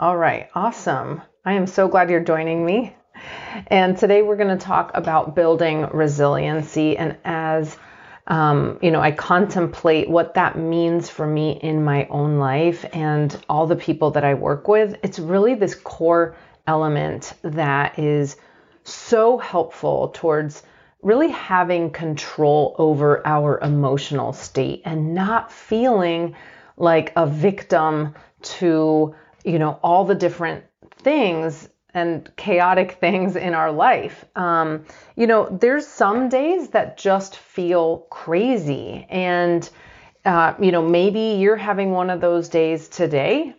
All right, awesome. I am so glad you're joining me. And today we're going to talk about building resiliency. And as um, you know, I contemplate what that means for me in my own life and all the people that I work with. It's really this core element that is so helpful towards really having control over our emotional state and not feeling like a victim to, you know, all the different things and chaotic things in our life. Um, you know, there's some days that just feel crazy. And, uh, you know, maybe you're having one of those days today.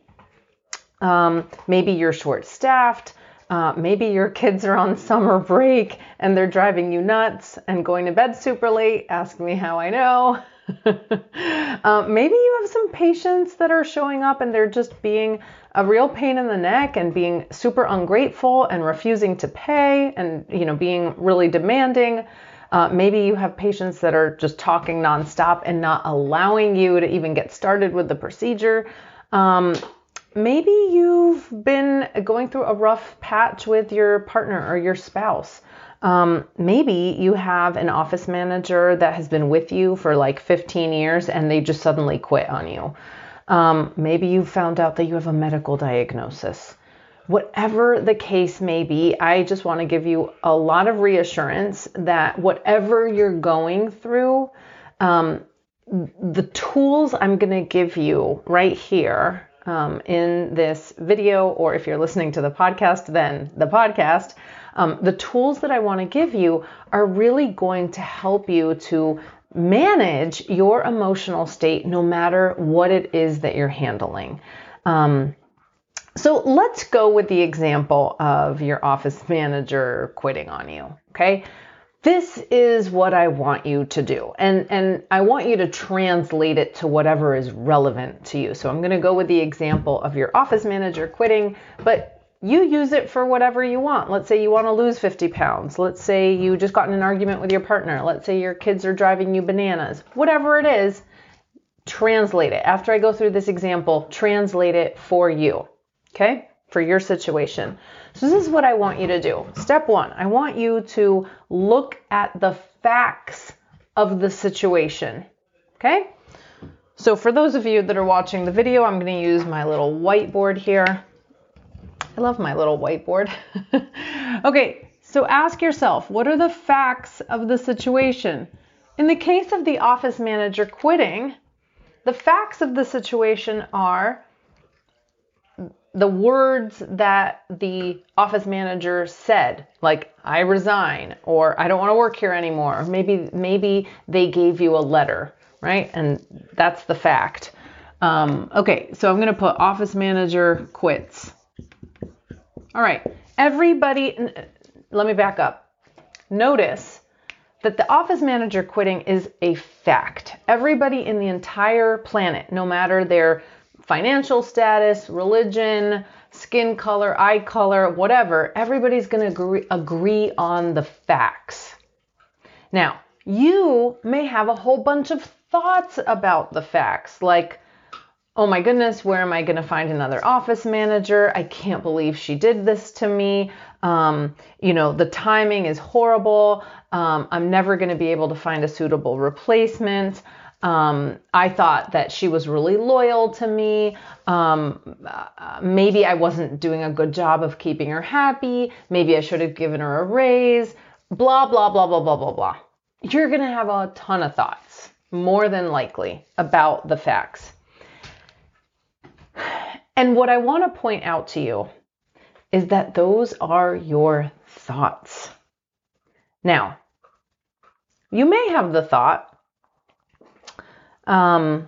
Um, maybe you're short staffed. Uh, maybe your kids are on summer break and they're driving you nuts and going to bed super late. Ask me how I know. uh, maybe you have some patients that are showing up and they're just being a real pain in the neck and being super ungrateful and refusing to pay and you know being really demanding. Uh, maybe you have patients that are just talking nonstop and not allowing you to even get started with the procedure. Um, maybe you've been going through a rough patch with your partner or your spouse. Um, maybe you have an office manager that has been with you for like 15 years and they just suddenly quit on you. Um, maybe you found out that you have a medical diagnosis. Whatever the case may be, I just want to give you a lot of reassurance that whatever you're going through, um, the tools I'm going to give you right here um, in this video, or if you're listening to the podcast, then the podcast, um, the tools that I want to give you are really going to help you to manage your emotional state no matter what it is that you're handling. Um, so let's go with the example of your office manager quitting on you. Okay this is what I want you to do. And, and I want you to translate it to whatever is relevant to you. So I'm going to go with the example of your office manager quitting, but you use it for whatever you want. Let's say you want to lose 50 pounds. Let's say you just got in an argument with your partner. Let's say your kids are driving you bananas. Whatever it is, translate it. After I go through this example, translate it for you. Okay? For your situation. So, this is what I want you to do. Step one I want you to look at the facts of the situation. Okay? So, for those of you that are watching the video, I'm going to use my little whiteboard here. I love my little whiteboard. okay, so ask yourself what are the facts of the situation? In the case of the office manager quitting, the facts of the situation are the words that the office manager said like i resign or i don't want to work here anymore or maybe maybe they gave you a letter right and that's the fact um, okay so i'm going to put office manager quits all right. Everybody let me back up. Notice that the office manager quitting is a fact. Everybody in the entire planet no matter their financial status, religion, skin color, eye color, whatever, everybody's going to agree, agree on the facts. Now, you may have a whole bunch of thoughts about the facts, like, oh my goodness, where am I going to find another office manager? I can't believe she did this to me. Um, you know, the timing is horrible. Um, I'm never going to be able to find a suitable replacement. Um, I thought that she was really loyal to me. Um, uh, maybe I wasn't doing a good job of keeping her happy. Maybe I should have given her a raise. Blah, blah, blah, blah, blah, blah, blah. You're going to have a ton of thoughts, more than likely, about the facts. And what I want to point out to you is that those are your thoughts. Now, you may have the thought, um,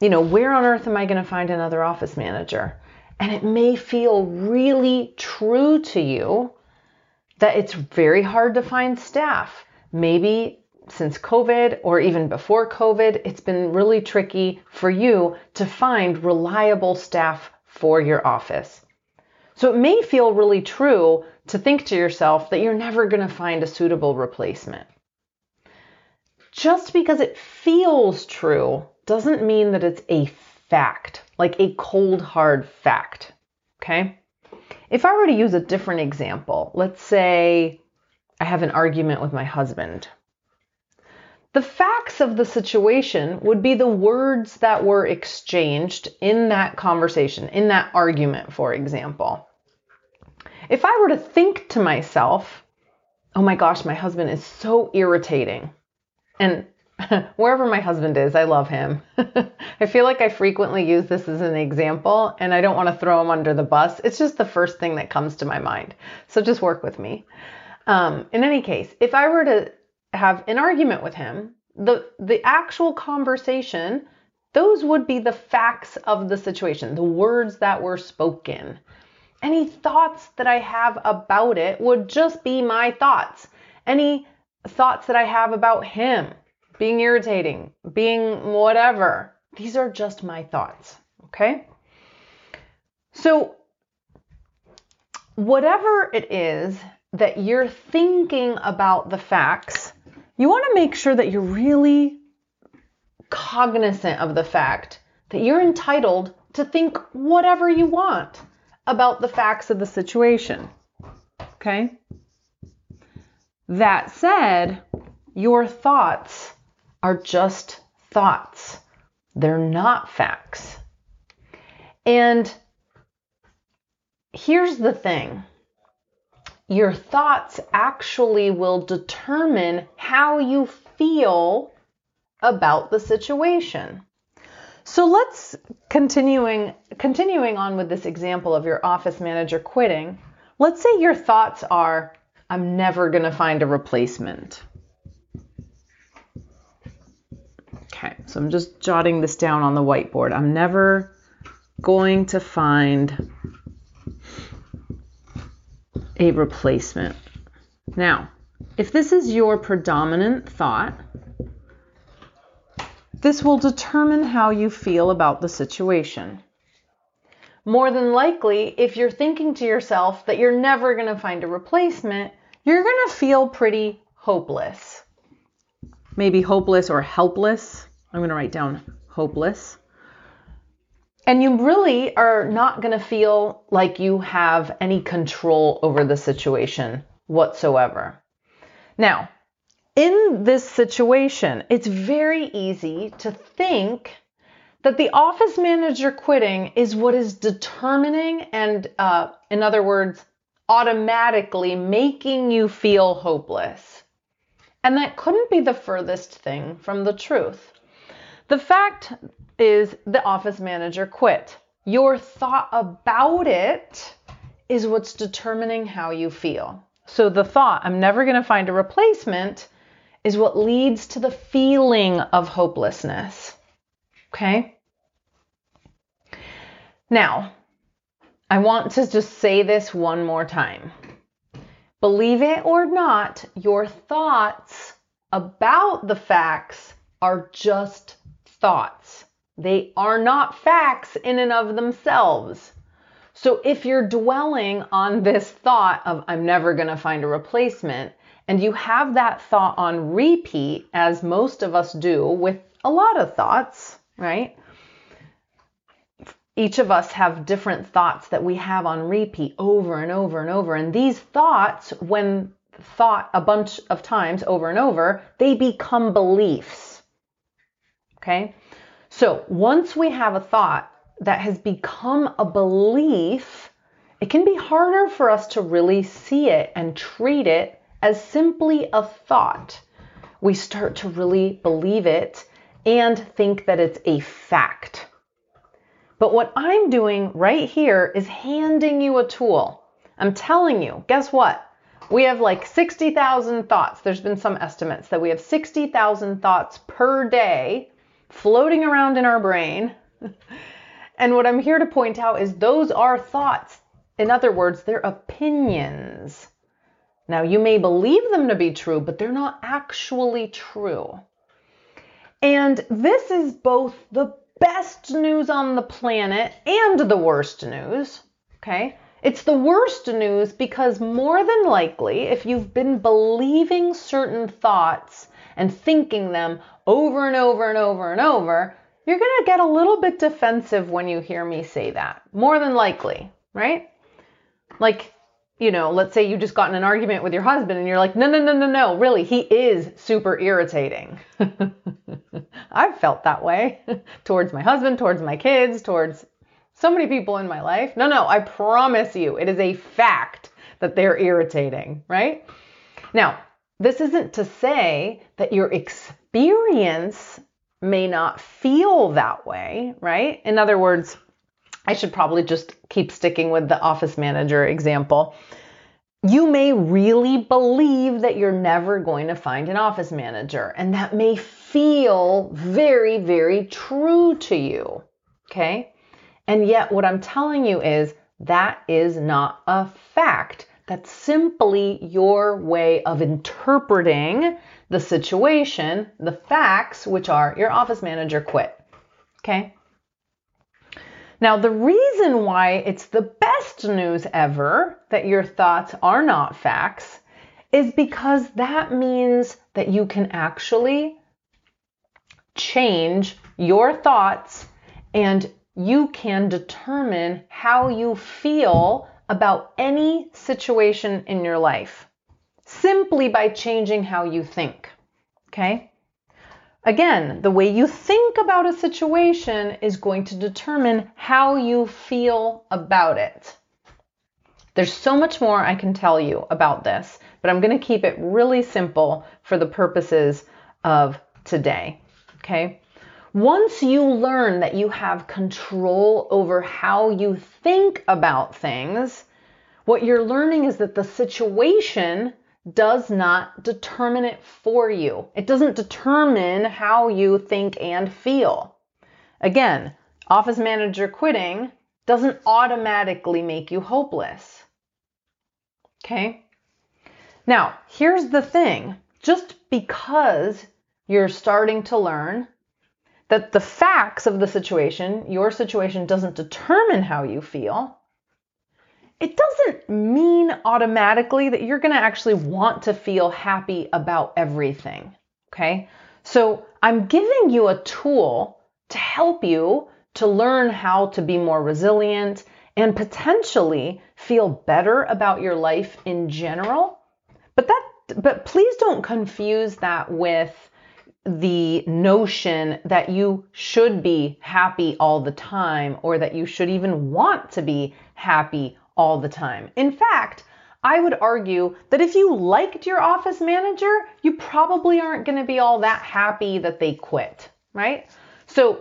you know, where on earth am I going to find another office manager? And it may feel really true to you that it's very hard to find staff. Maybe since COVID or even before COVID, it's been really tricky for you to find reliable staff for your office. So it may feel really true to think to yourself that you're never going to find a suitable replacement just because it feels true doesn't mean that it's a fact, like a cold hard fact. Okay. If I were to use a different example, let's say I have an argument with my husband. The facts of the situation would be the words that were exchanged in that conversation, in that argument, for example. If I were to think to myself, oh my gosh, my husband is so irritating, and wherever my husband is, I love him. I feel like I frequently use this as an example and I don't want to throw him under the bus. It's just the first thing that comes to my mind. So just work with me. Um, in any case, if I were to have an argument with him, the, the actual conversation, those would be the facts of the situation, the words that were spoken. Any thoughts that I have about it would just be my thoughts. Any thoughts that I have about him being irritating, being whatever. These are just my thoughts, okay? So, whatever it is that you're thinking about the facts, you want to make sure that you're really cognizant of the fact that you're entitled to think whatever you want about the facts of the situation. Okay? That said, your thoughts are just thoughts, they're not facts. And here's the thing your thoughts actually will determine how you feel about the situation. So let's continuing continuing on with this example of your office manager quitting. Let's say your thoughts are I'm never going to find a replacement. Okay, so I'm just jotting this down on the whiteboard. I'm never going to find a replacement. Now, if this is your predominant thought, this will determine how you feel about the situation. More than likely, if you're thinking to yourself that you're never going to find a replacement, you're going to feel pretty hopeless. Maybe hopeless or helpless. I'm going to write down hopeless. And you really are not going to feel like you have any control over the situation whatsoever. Now, in this situation, it's very easy to think that the office manager quitting is what is determining and, uh, in other words, automatically making you feel hopeless. And that couldn't be the furthest thing from the truth. The fact is, the office manager quit. Your thought about it is what's determining how you feel. So the thought, I'm never going to find a replacement, is what leads to the feeling of hopelessness. Okay? Now, I want to just say this one more time. Believe it or not, your thoughts about the facts are just thoughts. They are not facts in and of themselves. So if you're dwelling on this thought of, I'm never going to find a replacement, and you have that thought on repeat, as most of us do with a lot of thoughts, right? Each of us have different thoughts that we have on repeat over and over and over. And these thoughts, when thought a bunch of times over and over, they become beliefs. Okay? So once we have a thought that has become a belief, it can be harder for us to really see it and treat it as simply a thought. We start to really believe it and think that it's a fact. But what I'm doing right here is handing you a tool. I'm telling you, guess what? We have like 60,000 thoughts. There's been some estimates that we have 60,000 thoughts per day floating around in our brain. and what I'm here to point out is those are thoughts. In other words, they're opinions. Now, you may believe them to be true, but they're not actually true. And this is both the best news on the planet and the worst news. Okay? It's the worst news because more than likely, if you've been believing certain thoughts and thinking them over and over and over and over, you're going to get a little bit defensive when you hear me say that. More than likely. right? Like, you know, let's say you just got in an argument with your husband and you're like, no, no, no, no, no, really, he is super irritating. I've felt that way towards my husband, towards my kids, towards so many people in my life. No, no, I promise you, it is a fact that they're irritating, right? Now, this isn't to say that your experience may not feel that way, right? In other words, I should probably just keep sticking with the office manager example. You may really believe that you're never going to find an office manager, and that may feel very, very true to you. Okay? And yet, what I'm telling you is that is not a fact. That's simply your way of interpreting the situation, the facts, which are your office manager quit. Okay? Now, the reason why it's the best news ever that your thoughts are not facts is because that means that you can actually change your thoughts and you can determine how you feel about any situation in your life simply by changing how you think. Okay? Again, the way you think about a situation is going to determine how you feel about it. There's so much more I can tell you about this, but I'm going to keep it really simple for the purposes of today. Okay? Once you learn that you have control over how you think about things, what you're learning is that the situation does not determine it for you. It doesn't determine how you think and feel. Again, office manager quitting doesn't automatically make you hopeless. Okay? Now, here's the thing just because you're starting to learn that the facts of the situation, your situation doesn't determine how you feel, it doesn't mean automatically that you're going to actually want to feel happy about everything. Okay. So I'm giving you a tool to help you to learn how to be more resilient and potentially feel better about your life in general. But that, but please don't confuse that with the notion that you should be happy all the time or that you should even want to be happy all the time. In fact, I would argue that if you liked your office manager, you probably aren't going to be all that happy that they quit, right? So,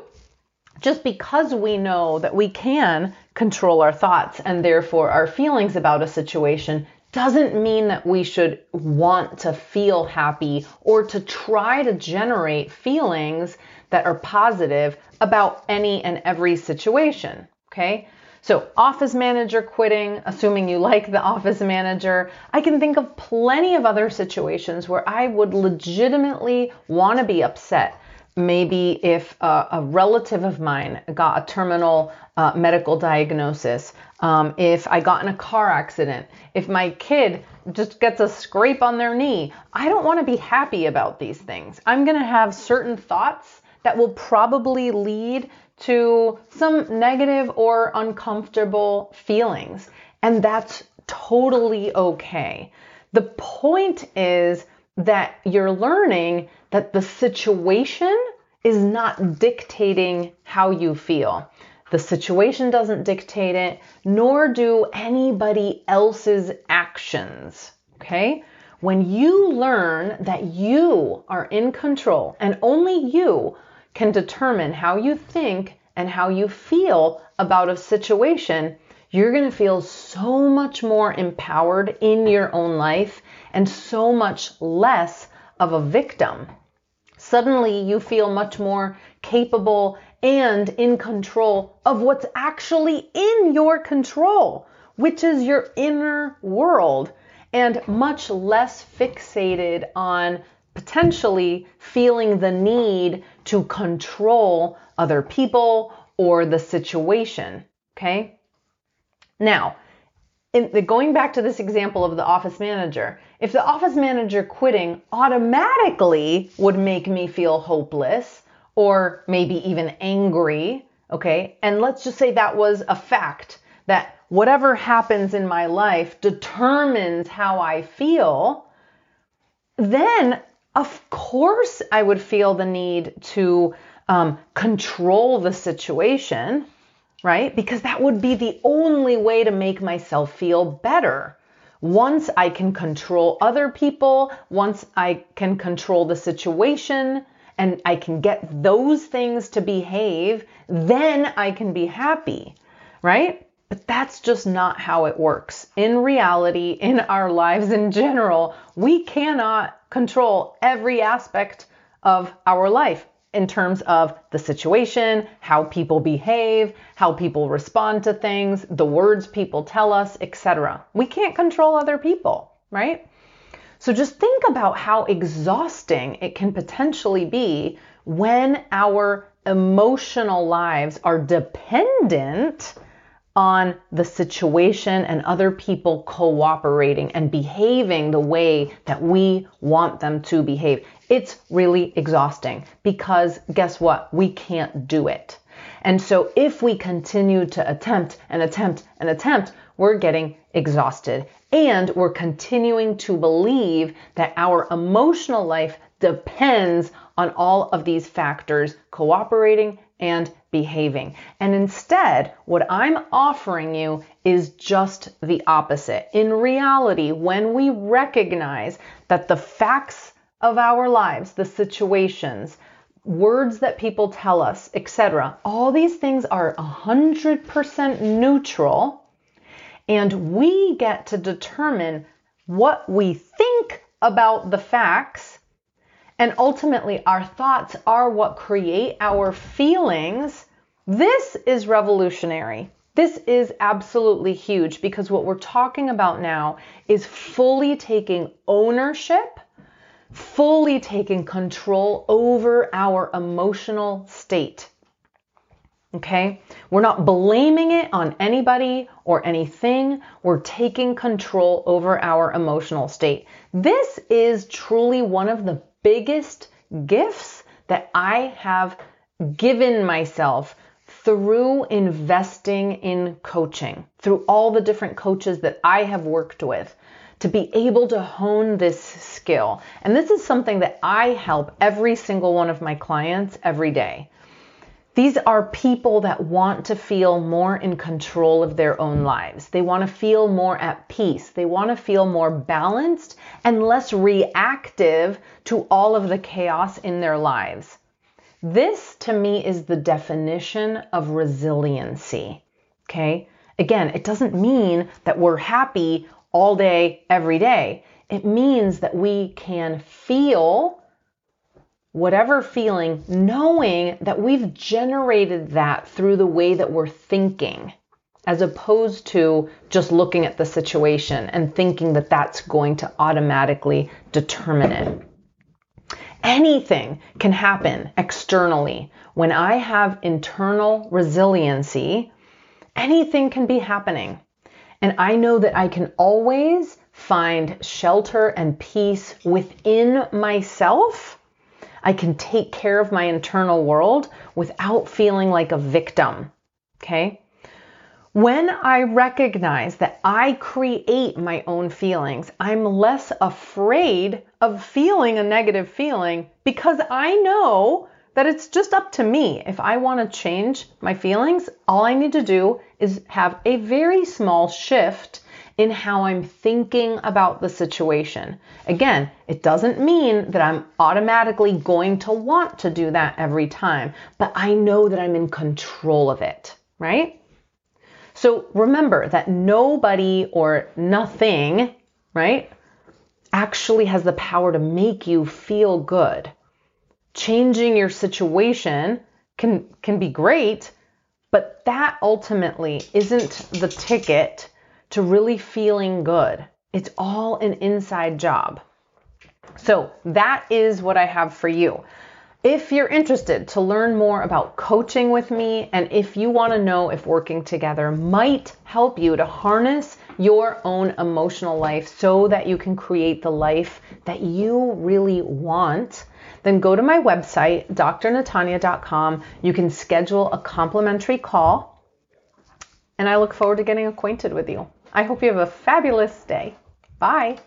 just because we know that we can control our thoughts and therefore our feelings about a situation doesn't mean that we should want to feel happy or to try to generate feelings that are positive about any and every situation. Okay. So, office manager quitting, assuming you like the office manager, I can think of plenty of other situations where I would legitimately want to be upset. Maybe if a, a, relative of mine got a terminal uh, medical diagnosis, um, if I got in a car accident, if my kid just gets a scrape on their knee, I don't want to be happy about these things. I'm going to have certain thoughts that will probably lead to some negative or uncomfortable feelings. And that's totally okay. The point is that you're learning that the situation is not dictating how you feel. The situation doesn't dictate it, nor do anybody else's actions. Okay? When you learn that you are in control and only you can determine how you think and how you feel about a situation, you're going to feel so much more empowered in your own life and so much less of a victim. Suddenly, you feel much more capable and in control of what's actually in your control, which is your inner world, and much less fixated on potentially feeling the need to control other people or the situation. Okay. Now, the, going back to this example of the office manager, if the office manager quitting automatically would make me feel hopeless or maybe even angry, okay, and let's just say that was a fact that whatever happens in my life determines how I feel, then of course I would feel the need to um, control the situation, right? Because that would be the only way to make myself feel better. Once I can control other people, once I can control the situation, and I can get those things to behave, then I can be happy, right? But that's just not how it works. In reality, in our lives in general, we cannot control every aspect of our life in terms of the situation, how people behave, how people respond to things, the words people tell us, etc. We can't control other people, right? So just think about how exhausting it can potentially be when our emotional lives are dependent on the situation and other people cooperating and behaving the way that we want them to behave. It's really exhausting because guess what? We can't do it. And so if we continue to attempt and attempt and attempt, we're getting exhausted and we're continuing to believe that our emotional life depends on all of these factors cooperating and behaving. And instead, what I'm offering you is just the opposite. In reality, when we recognize that the facts of our lives, the situations, words that people tell us, etc., all these things are 100% neutral, and we get to determine what we think about the facts and ultimately, our thoughts are what create our feelings. This is revolutionary. This is absolutely huge because what we're talking about now is fully taking ownership, fully taking control over our emotional state. Okay? We're not blaming it on anybody or anything. We're taking control over our emotional state. This is truly one of the biggest gifts that I have given myself through investing in coaching, through all the different coaches that I have worked with to be able to hone this skill. And this is something that I help every single one of my clients every day. These are people that want to feel more in control of their own lives. They want to feel more at peace. They want to feel more balanced and less reactive to all of the chaos in their lives. This to me is the definition of resiliency. Okay? Again, it doesn't mean that we're happy all day, every day. It means that we can feel whatever feeling, knowing that we've generated that through the way that we're thinking, as opposed to just looking at the situation and thinking that that's going to automatically determine it. Anything can happen externally. When I have internal resiliency, anything can be happening. And I know that I can always find shelter and peace within myself I can take care of my internal world without feeling like a victim. Okay? When I recognize that I create my own feelings, I'm less afraid of feeling a negative feeling because I know that it's just up to me. If I want to change my feelings, all I need to do is have a very small shift in how I'm thinking about the situation. Again, it doesn't mean that I'm automatically going to want to do that every time, but I know that I'm in control of it, right? So remember that nobody or nothing, right, actually has the power to make you feel good. Changing your situation can can be great, but that ultimately isn't the ticket to really feeling good. It's all an inside job. So that is what I have for you. If you're interested to learn more about coaching with me, and if you want to know if working together might help you to harness your own emotional life so that you can create the life that you really want, then go to my website, drnatanya.com. You can schedule a complimentary call and I look forward to getting acquainted with you. I hope you have a fabulous day. Bye.